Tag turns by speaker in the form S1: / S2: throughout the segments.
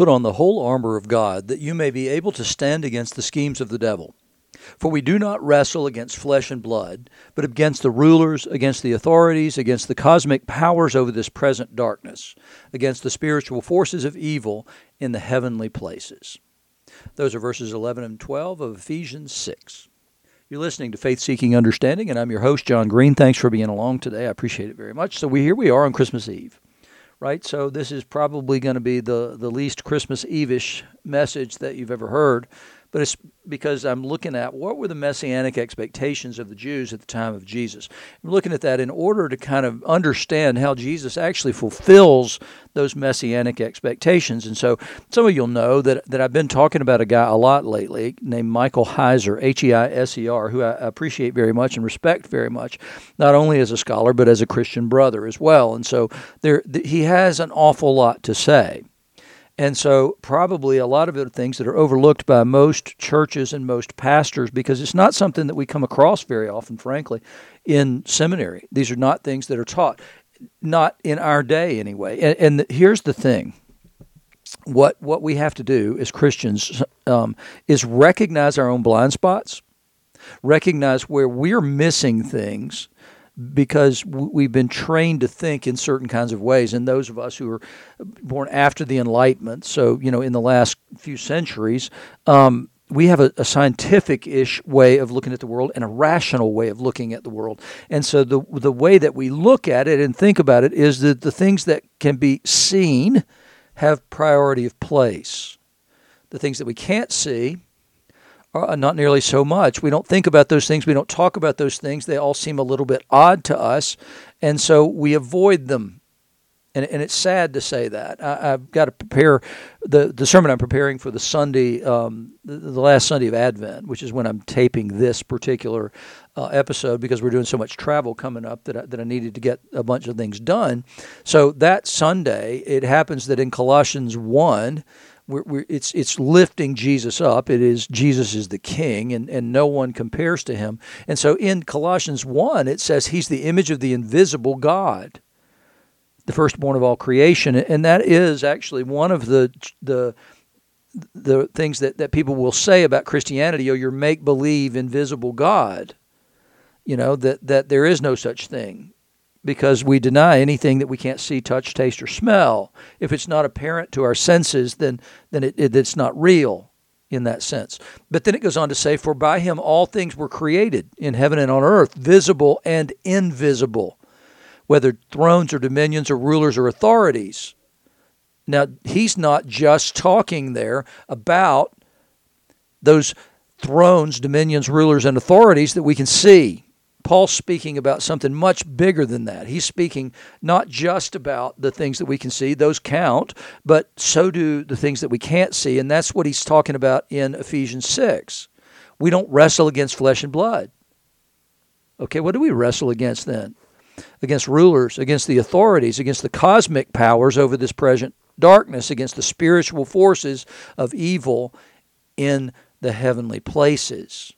S1: Put on the whole armor of God, that you may be able to stand against the schemes of the devil. For we do not wrestle against flesh and blood, but against the rulers, against the authorities, against the cosmic powers over this present darkness, against the spiritual forces of evil in the heavenly places. Those are verses 11 and 12 of Ephesians 6. You're listening to Faith Seeking Understanding, and I'm your host, John Green. Thanks for being along today. I appreciate it very much. So we here we are on Christmas Eve, right? So this is probably going to be the, the least Christmas Eve-ish message that you've ever heard but it's because I'm looking at what were the messianic expectations of the Jews at the time of Jesus. I'm looking at that in order to kind of understand how Jesus actually fulfills those messianic expectations. And so some of you'll know that, that I've been talking about a guy a lot lately named Michael Heiser, H E I S E R, who I appreciate very much and respect very much, not only as a scholar, but as a Christian brother as well. And so there, he has an awful lot to say. And so, probably a lot of it are things that are overlooked by most churches and most pastors because it's not something that we come across very often, frankly, in seminary. These are not things that are taught, not in our day anyway. And, and here's the thing what, what we have to do as Christians um, is recognize our own blind spots, recognize where we're missing things because we've been trained to think in certain kinds of ways. And those of us who are born after the Enlightenment, so, you know, in the last few centuries, um, we have a, a scientific ish way of looking at the world and a rational way of looking at the world. And so the, the way that we look at it and think about it is that the things that can be seen have priority of place. The things that we can't see uh, not nearly so much. We don't think about those things. We don't talk about those things. They all seem a little bit odd to us, and so we avoid them. And, and it's sad to say that. I, have got to prepare the, the sermon I'm preparing for the Sunday, um, the, the, last Sunday of Advent, which is when I'm taping this particular uh, episode because we're doing so much travel coming up that I, that I needed to get a bunch of things done. So that Sunday, it happens that in Colossians 1, we're, we're, it's it's lifting Jesus up. It is Jesus is the King, and, and no one compares to him. And so in Colossians one, it says he's the image of the invisible God, the firstborn of all creation, and that is actually one of the the the things that, that people will say about Christianity. Oh, you're make believe invisible God. You know that that there is no such thing because we deny anything that we can't see, touch, taste, or smell. If it's not apparent to our senses, then then it, it, it's not real in that sense. But then it goes on to say, "For by him all things were created in heaven and on earth, visible and invisible, whether thrones or dominions or rulers or authorities." Now he's not just talking there about those thrones, dominions, rulers, and authorities that we can see Paul's speaking about something much bigger than that. He's speaking not just about the things that we can see, those count, but so do the things that we can't see. And that's what he's talking about in Ephesians 6. We don't wrestle against flesh and blood. Okay, what do we wrestle against then? Against rulers, against the authorities, against the cosmic powers over this present darkness, against the spiritual forces of evil in the heavenly places.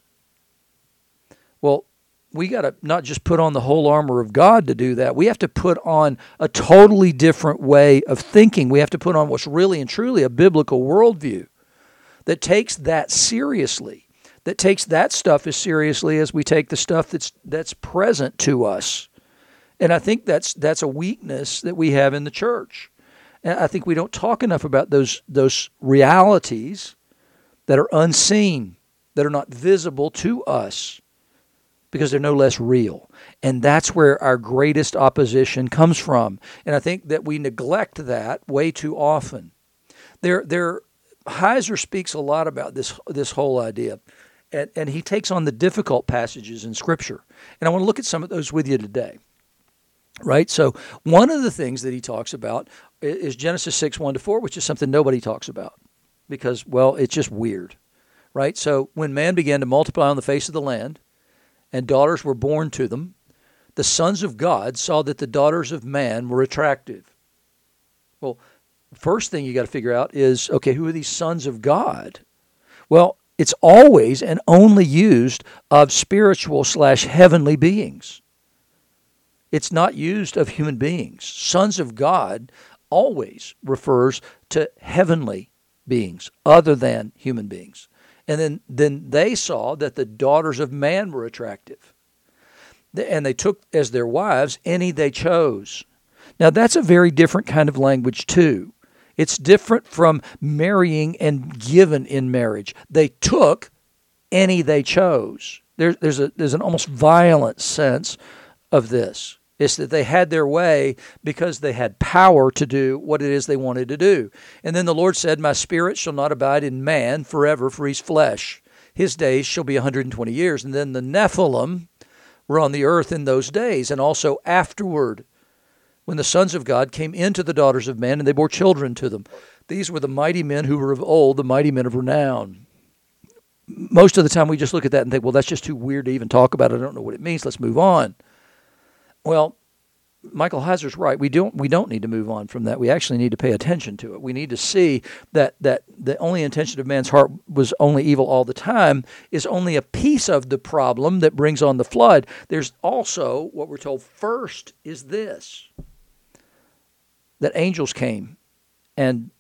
S1: Well, we got to not just put on the whole armor of God to do that. We have to put on a totally different way of thinking. We have to put on what's really and truly a biblical worldview that takes that seriously, that takes that stuff as seriously as we take the stuff that's that's present to us. And I think that's that's a weakness that we have in the church. And I think we don't talk enough about those those realities that are unseen, that are not visible to us because they're no less real. And that's where our greatest opposition comes from. And I think that we neglect that way too often. There, there, Heiser speaks a lot about this, this whole idea. And, and he takes on the difficult passages in Scripture. And I want to look at some of those with you today. Right? So, one of the things that he talks about is Genesis 6 1 to 4, which is something nobody talks about because, well, it's just weird. Right? So, when man began to multiply on the face of the land, and daughters were born to them, the sons of God saw that the daughters of man were attractive. Well, first thing you got to figure out is okay, who are these sons of God? Well, it's always and only used of spiritual slash heavenly beings. It's not used of human beings. Sons of God always refers to heavenly beings other than human beings. And then, then they saw that the daughters of man were attractive. And they took as their wives any they chose. Now, that's a very different kind of language, too. It's different from marrying and given in marriage. They took any they chose. There, there's, a, there's an almost violent sense of this. It's that they had their way because they had power to do what it is they wanted to do. And then the Lord said, My spirit shall not abide in man forever, for he's flesh. His days shall be 120 years. And then the Nephilim were on the earth in those days, and also afterward, when the sons of God came into the daughters of men, and they bore children to them. These were the mighty men who were of old, the mighty men of renown. Most of the time, we just look at that and think, well, that's just too weird to even talk about. I don't know what it means. Let's move on. Well, Michael Heiser's right. We don't we don't need to move on from that. We actually need to pay attention to it. We need to see that that the only intention of man's heart was only evil all the time is only a piece of the problem that brings on the flood. There's also what we're told first is this that angels came and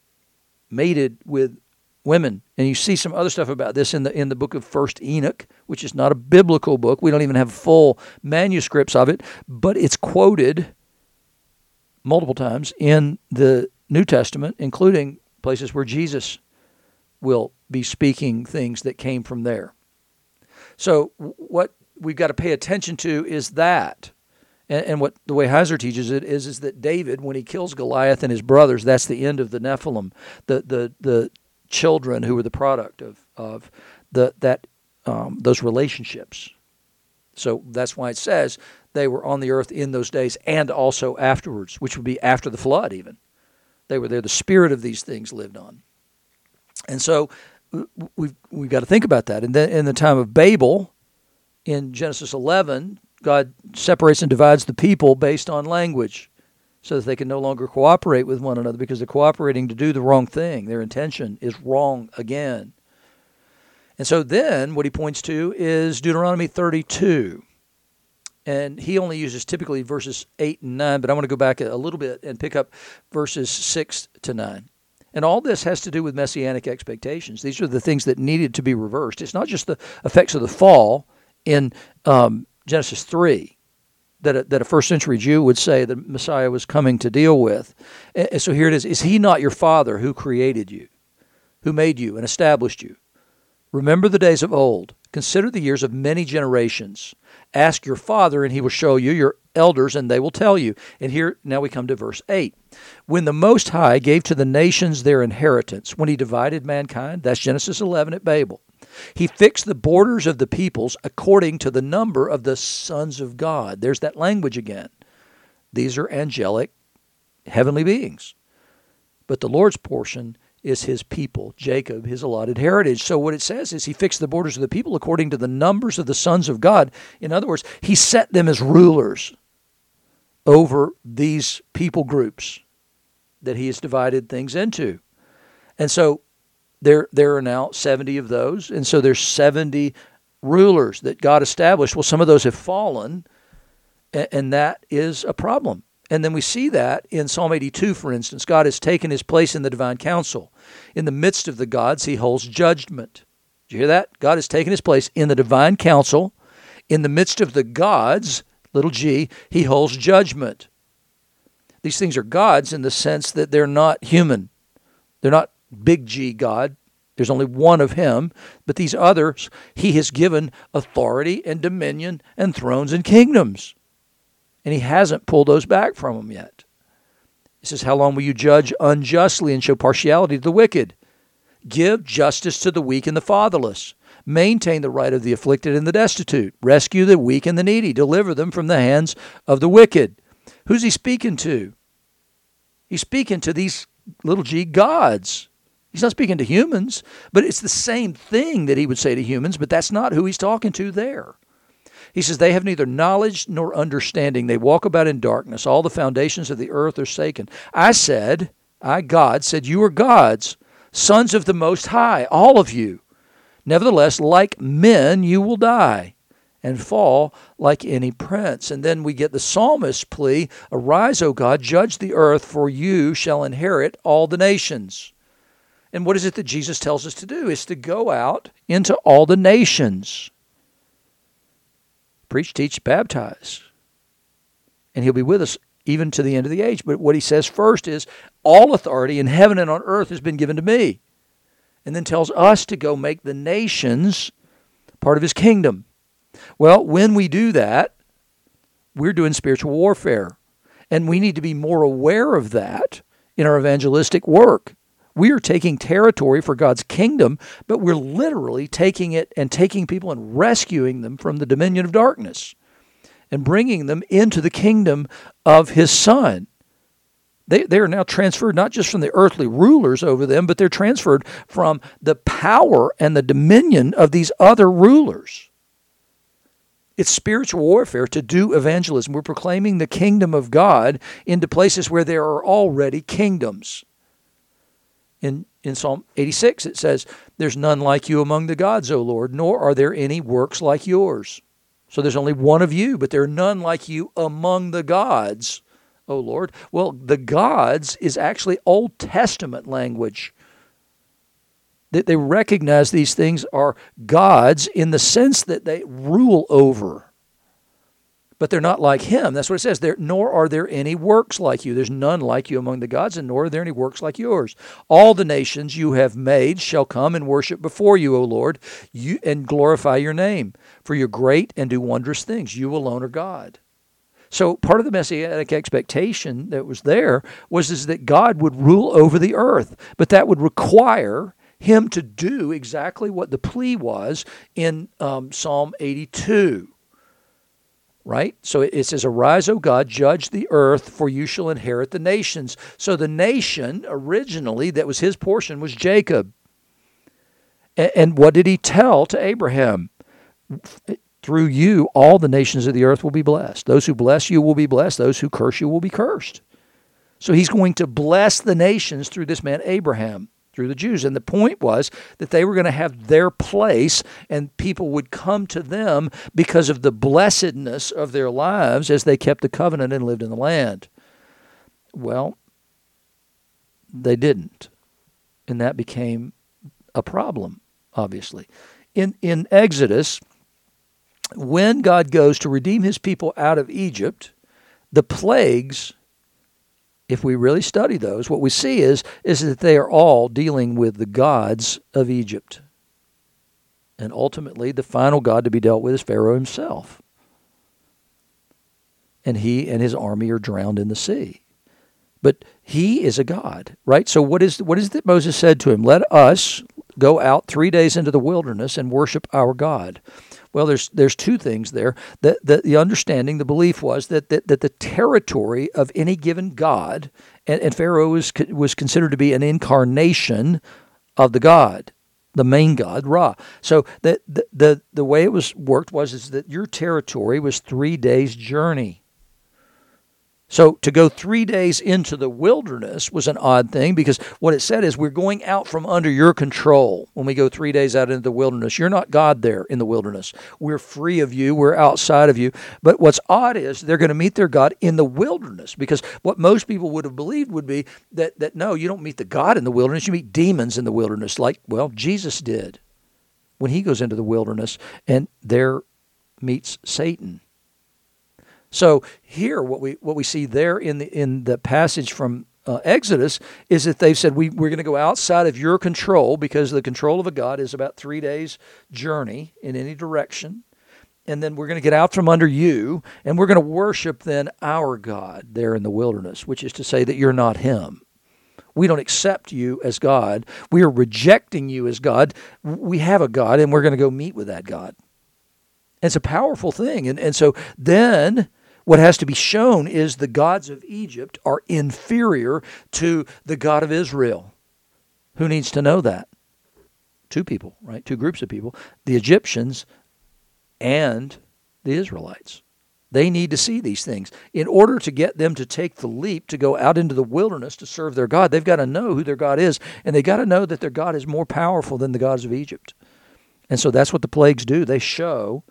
S1: mated with women. And you see some other stuff about this in the in the book of First Enoch, which is not a biblical book. We don't even have full manuscripts of it, but it's quoted multiple times in the New Testament, including places where Jesus will be speaking things that came from there. So what we've got to pay attention to is that. And, what the way Heiser teaches it is, is that David, when he kills Goliath and his brothers, that's the end of the Nephilim. The the the children who were the product of of the that um, those relationships. So that's why it says they were on the earth in those days and also afterwards, which would be after the flood. Even they were there. The spirit of these things lived on, and so we've we've got to think about that. And then in the time of Babel, in Genesis 11, God separates and divides the people based on language so that they can no longer cooperate with one another because they're cooperating to do the wrong thing. Their intention is wrong again. And so then what he points to is Deuteronomy 32. And he only uses typically verses 8 and 9, but I want to go back a little bit and pick up verses 6 to 9. And all this has to do with messianic expectations. These are the things that needed to be reversed. It's not just the effects of the fall in um, Genesis 3 that a, that a first century Jew would say the Messiah was coming to deal with. And so here it is Is he not your father who created you, who made you and established you? Remember the days of old. Consider the years of many generations. Ask your father, and he will show you, your elders, and they will tell you. And here, now we come to verse 8. When the Most High gave to the nations their inheritance, when he divided mankind, that's Genesis 11 at Babel, he fixed the borders of the peoples according to the number of the sons of God. There's that language again. These are angelic, heavenly beings. But the Lord's portion is his people, Jacob, his allotted heritage. So what it says is he fixed the borders of the people according to the numbers of the sons of God. In other words, he set them as rulers over these people groups that he has divided things into. And so there there are now 70 of those and so there's 70 rulers that God established. Well some of those have fallen and that is a problem. And then we see that in Psalm 82 for instance. God has taken his place in the divine council. In the midst of the gods he holds judgment. Did you hear that? God has taken his place in the divine council. In the midst of the gods little g he holds judgment. These things are gods in the sense that they're not human. They're not big G God. There's only one of him, but these others he has given authority and dominion and thrones and kingdoms. And he hasn't pulled those back from them yet. He says, How long will you judge unjustly and show partiality to the wicked? Give justice to the weak and the fatherless. Maintain the right of the afflicted and the destitute. Rescue the weak and the needy. Deliver them from the hands of the wicked. Who's he speaking to? He's speaking to these little g gods. He's not speaking to humans, but it's the same thing that he would say to humans, but that's not who he's talking to there. He says, They have neither knowledge nor understanding. They walk about in darkness. All the foundations of the earth are shaken. I said, I, God, said, You are gods, sons of the Most High, all of you. Nevertheless, like men, you will die and fall like any prince. And then we get the psalmist's plea Arise, O God, judge the earth, for you shall inherit all the nations. And what is it that Jesus tells us to do? Is to go out into all the nations. Preach, teach, baptize. And he'll be with us even to the end of the age. But what he says first is all authority in heaven and on earth has been given to me. And then tells us to go make the nations part of his kingdom. Well, when we do that, we're doing spiritual warfare. And we need to be more aware of that in our evangelistic work. We are taking territory for God's kingdom, but we're literally taking it and taking people and rescuing them from the dominion of darkness and bringing them into the kingdom of His Son. They, they are now transferred not just from the earthly rulers over them, but they're transferred from the power and the dominion of these other rulers. It's spiritual warfare to do evangelism. We're proclaiming the kingdom of God into places where there are already kingdoms. In, in Psalm 86, it says, There's none like you among the gods, O Lord, nor are there any works like yours. So there's only one of you, but there are none like you among the gods, O Lord. Well, the gods is actually Old Testament language. That they recognize these things are gods in the sense that they rule over but they're not like him. That's what it says. There, nor are there any works like you. There's none like you among the gods, and nor are there any works like yours. All the nations you have made shall come and worship before you, O Lord, you and glorify your name. For you're great and do wondrous things. You alone are God. So part of the messianic expectation that was there was is that God would rule over the earth, but that would require him to do exactly what the plea was in um, Psalm 82 right? So it says, Arise, O God, judge the earth, for you shall inherit the nations. So the nation originally that was his portion was Jacob. And what did he tell to Abraham? Through you, all the nations of the earth will be blessed. Those who bless you will be blessed. Those who curse you will be cursed. So he's going to bless the nations through this man, Abraham through the Jews. And the point was that they were going to have their place and people would come to them because of the blessedness of their lives as they kept the covenant and lived in the land. Well, they didn't. And that became a problem, obviously. In, in Exodus, when God goes to redeem his people out of Egypt, the plagues if we really study those, what we see is, is that they are all dealing with the gods of Egypt. And ultimately, the final god to be dealt with is Pharaoh himself. And he and his army are drowned in the sea. But he is a god, right? So what is what is that Moses said to him? Let us go out three days into the wilderness and worship our God. Well, there's there's two things there. The, the, the understanding, the belief was that, that, that the territory of any given god, and, and Pharaoh was, was considered to be an incarnation of the god, the main god, Ra. So the, the, the, the way it was worked was is that your territory was three days' journey. So to go three days into the wilderness was an odd thing because what it said is we're going out from under your control when we go three days out into the wilderness. You're not God there in the wilderness. We're free of you, we're outside of you. But what's odd is they're going to meet their God in the wilderness because what most people would have believed would be that, that no, you don't meet the God in the wilderness, you meet demons in the wilderness, like, well, Jesus did when he goes into the wilderness and there meets Satan so here, what we what we see there in the in the passage from uh, Exodus is that they've said we, we're going to go outside of your control because the control of a God is about three days' journey in any direction. And then we're going to get out from under you and we're going to worship then our God there in the wilderness, which is to say that you're not Him. We don't accept you as God. We are rejecting you as God. We have a God and we're going to go meet with that God. It's a powerful thing. And, and so then what has to be shown is the gods of Egypt are inferior to the God of Israel. Who needs to know that? Two people, right? Two groups of people the Egyptians and the Israelites. They need to see these things. In order to get them to take the leap to go out into the wilderness to serve their God, they've got to know who their God is, and they've got to know that their God is more powerful than the gods of Egypt. And so that's what the plagues do. They show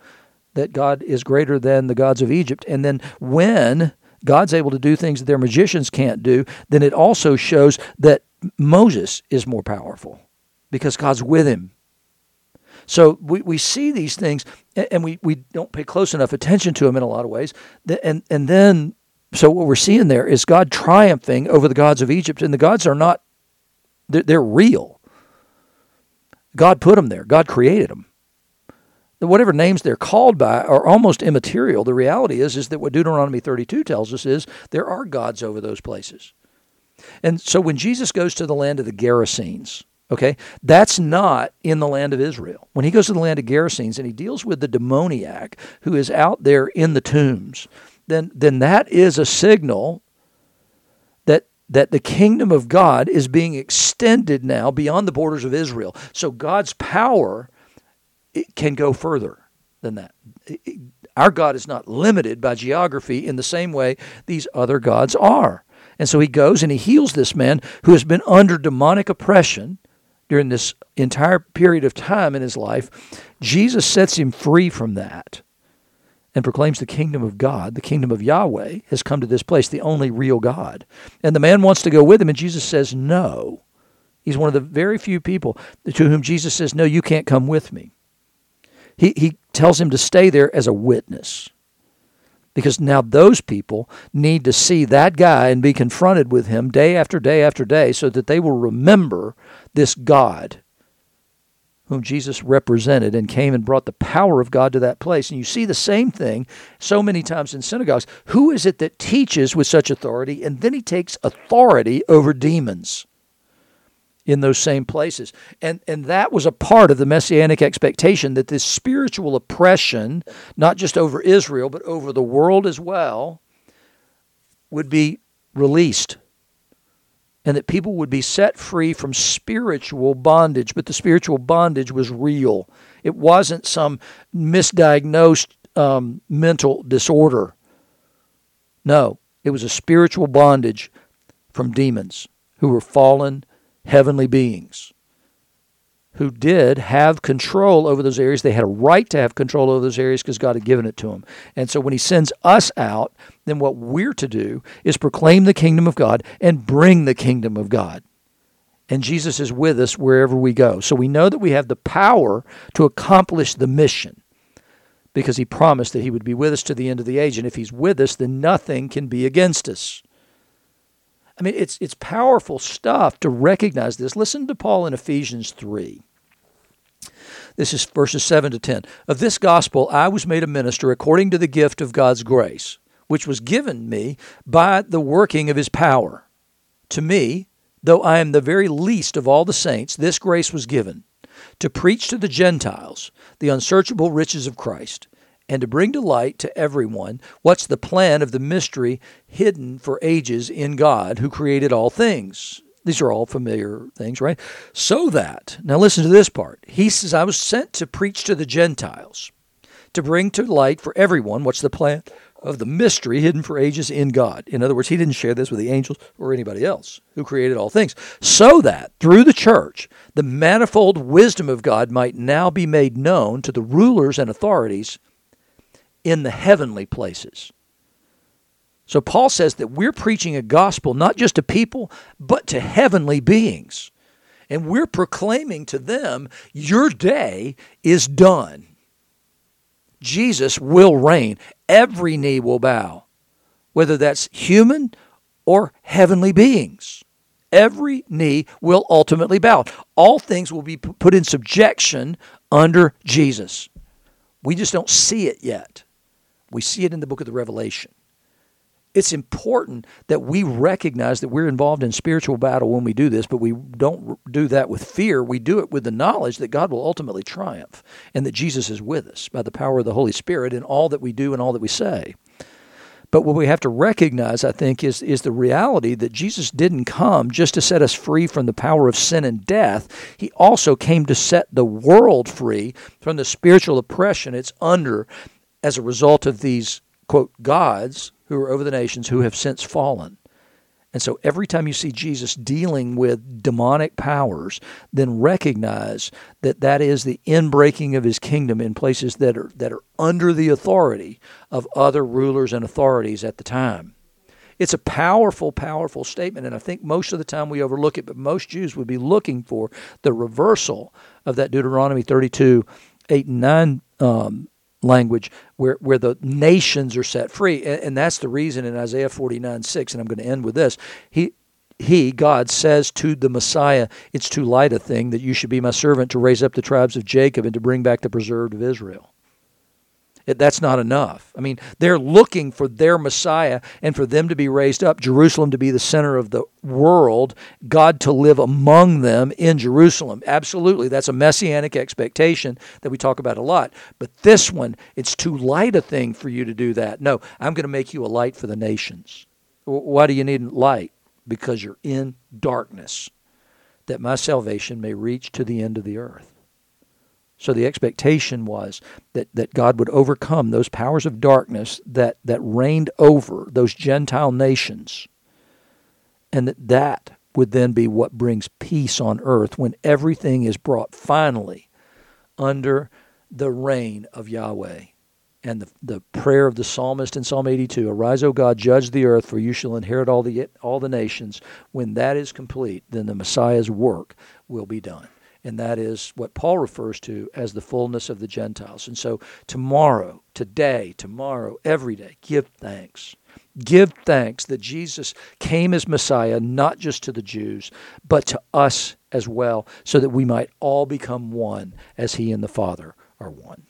S1: that God is greater than the gods of Egypt. And then when God's able to do things that their magicians can't do, then it also shows that Moses is more powerful because God's with him. So we, we see these things and we, we don't pay close enough attention to them in a lot of ways. And, and then, so what we're seeing there is God triumphing over the gods of Egypt. And the gods are not, they're, they're real. God put them there, God created them. Whatever names they're called by are almost immaterial. The reality is, is that what Deuteronomy 32 tells us is there are gods over those places. And so when Jesus goes to the land of the Gerasenes, okay, that's not in the land of Israel. When he goes to the land of Gerasenes and he deals with the demoniac who is out there in the tombs, then, then that is a signal that, that the kingdom of God is being extended now beyond the borders of Israel. So God's power can go further than that. Our God is not limited by geography in the same way these other gods are. And so he goes and he heals this man who has been under demonic oppression during this entire period of time in his life. Jesus sets him free from that and proclaims the kingdom of God, the kingdom of Yahweh, has come to this place, the only real God. And the man wants to go with him, and Jesus says, No. He's one of the very few people to whom Jesus says, No, you can't come with me. He, he tells him to stay there as a witness because now those people need to see that guy and be confronted with him day after day after day so that they will remember this God whom Jesus represented and came and brought the power of God to that place. And you see the same thing so many times in synagogues. Who is it that teaches with such authority? And then he takes authority over demons in those same places. And and that was a part of the messianic expectation that this spiritual oppression, not just over Israel, but over the world as well, would be released. And that people would be set free from spiritual bondage, but the spiritual bondage was real. It wasn't some misdiagnosed um, mental disorder. No, it was a spiritual bondage from demons who were fallen heavenly beings who did have control over those areas. They had a right to have control over those areas because God had given it to them. And so when He sends us out, then what we're to do is proclaim the kingdom of God and bring the kingdom of God. And Jesus is with us wherever we go. So we know that we have the power to accomplish the mission because He promised that He would be with us to the end of the age. And if He's with us, then nothing can be against us. I mean, it's, it's powerful stuff to recognize this. Listen to Paul in Ephesians 3. This is verses 7 to 10. Of this gospel I was made a minister according to the gift of God's grace, which was given me by the working of his power. To me, though I am the very least of all the saints, this grace was given to preach to the Gentiles the unsearchable riches of Christ and to bring to light to everyone what's the plan of the mystery hidden for ages in God who created all things. These are all familiar things, right? So that, now listen to this part. He says, I was sent to preach to the Gentiles, to bring to light for everyone what's the plan of the mystery hidden for ages in God. In other words, he didn't share this with the angels or anybody else who created all things, so that through the church, the manifold wisdom of God might now be made known to the rulers and authorities in the heavenly places. So Paul says that we're preaching a gospel not just to people, but to heavenly beings. And we're proclaiming to them, your day is done. Jesus will reign. Every knee will bow, whether that's human or heavenly beings. Every knee will ultimately bow. All things will be put in subjection under Jesus. We just don't see it yet. We see it in the book of the Revelation. It's important that we recognize that we're involved in spiritual battle when we do this, but we don't do that with fear. We do it with the knowledge that God will ultimately triumph and that Jesus is with us by the power of the Holy Spirit in all that we do and all that we say. But what we have to recognize, I think, is, is the reality that Jesus didn't come just to set us free from the power of sin and death. He also came to set the world free from the spiritual oppression it's under as a result of these, quote, gods who are over the nations who have since fallen. And so every time you see Jesus dealing with demonic powers, then recognize that that is the inbreaking of his kingdom in places that are, that are under the authority of other rulers and authorities at the time. It's a powerful, powerful statement, and I think most of the time we overlook it, but most Jews would be looking for the reversal of that Deuteronomy 32, 8 and 9 um, language where, where the nations are set free. And, and that's the reason in Isaiah 49, 6, and I'm going to end with this. He, he, God, says to the Messiah, It's too light a thing that you should be my servant to raise up the tribes of Jacob and to bring back the preserved of Israel. That's not enough. I mean, they're looking for their Messiah and for them to be raised up, Jerusalem to be the center of the world, God to live among them in Jerusalem. Absolutely. That's a messianic expectation that we talk about a lot. But this one, it's too light a thing for you to do that. No, I'm going to make you a light for the nations. Why do you need light? because you're in darkness, that my salvation may reach to the end of the earth. So the expectation was that, that God would overcome those powers of darkness that, that reigned over those Gentile nations, and that that would then be what brings peace on earth when everything is brought finally under the reign of Yahweh and the, the prayer of the psalmist in Psalm 82 Arise, O God, judge the earth, for you shall inherit all the, all the nations. When that is complete, then the Messiah's work will be done. And that is what Paul refers to as the fullness of the Gentiles. And so, tomorrow, today, tomorrow, every day, give thanks. Give thanks that Jesus came as Messiah, not just to the Jews, but to us as well, so that we might all become one as He and the Father are one.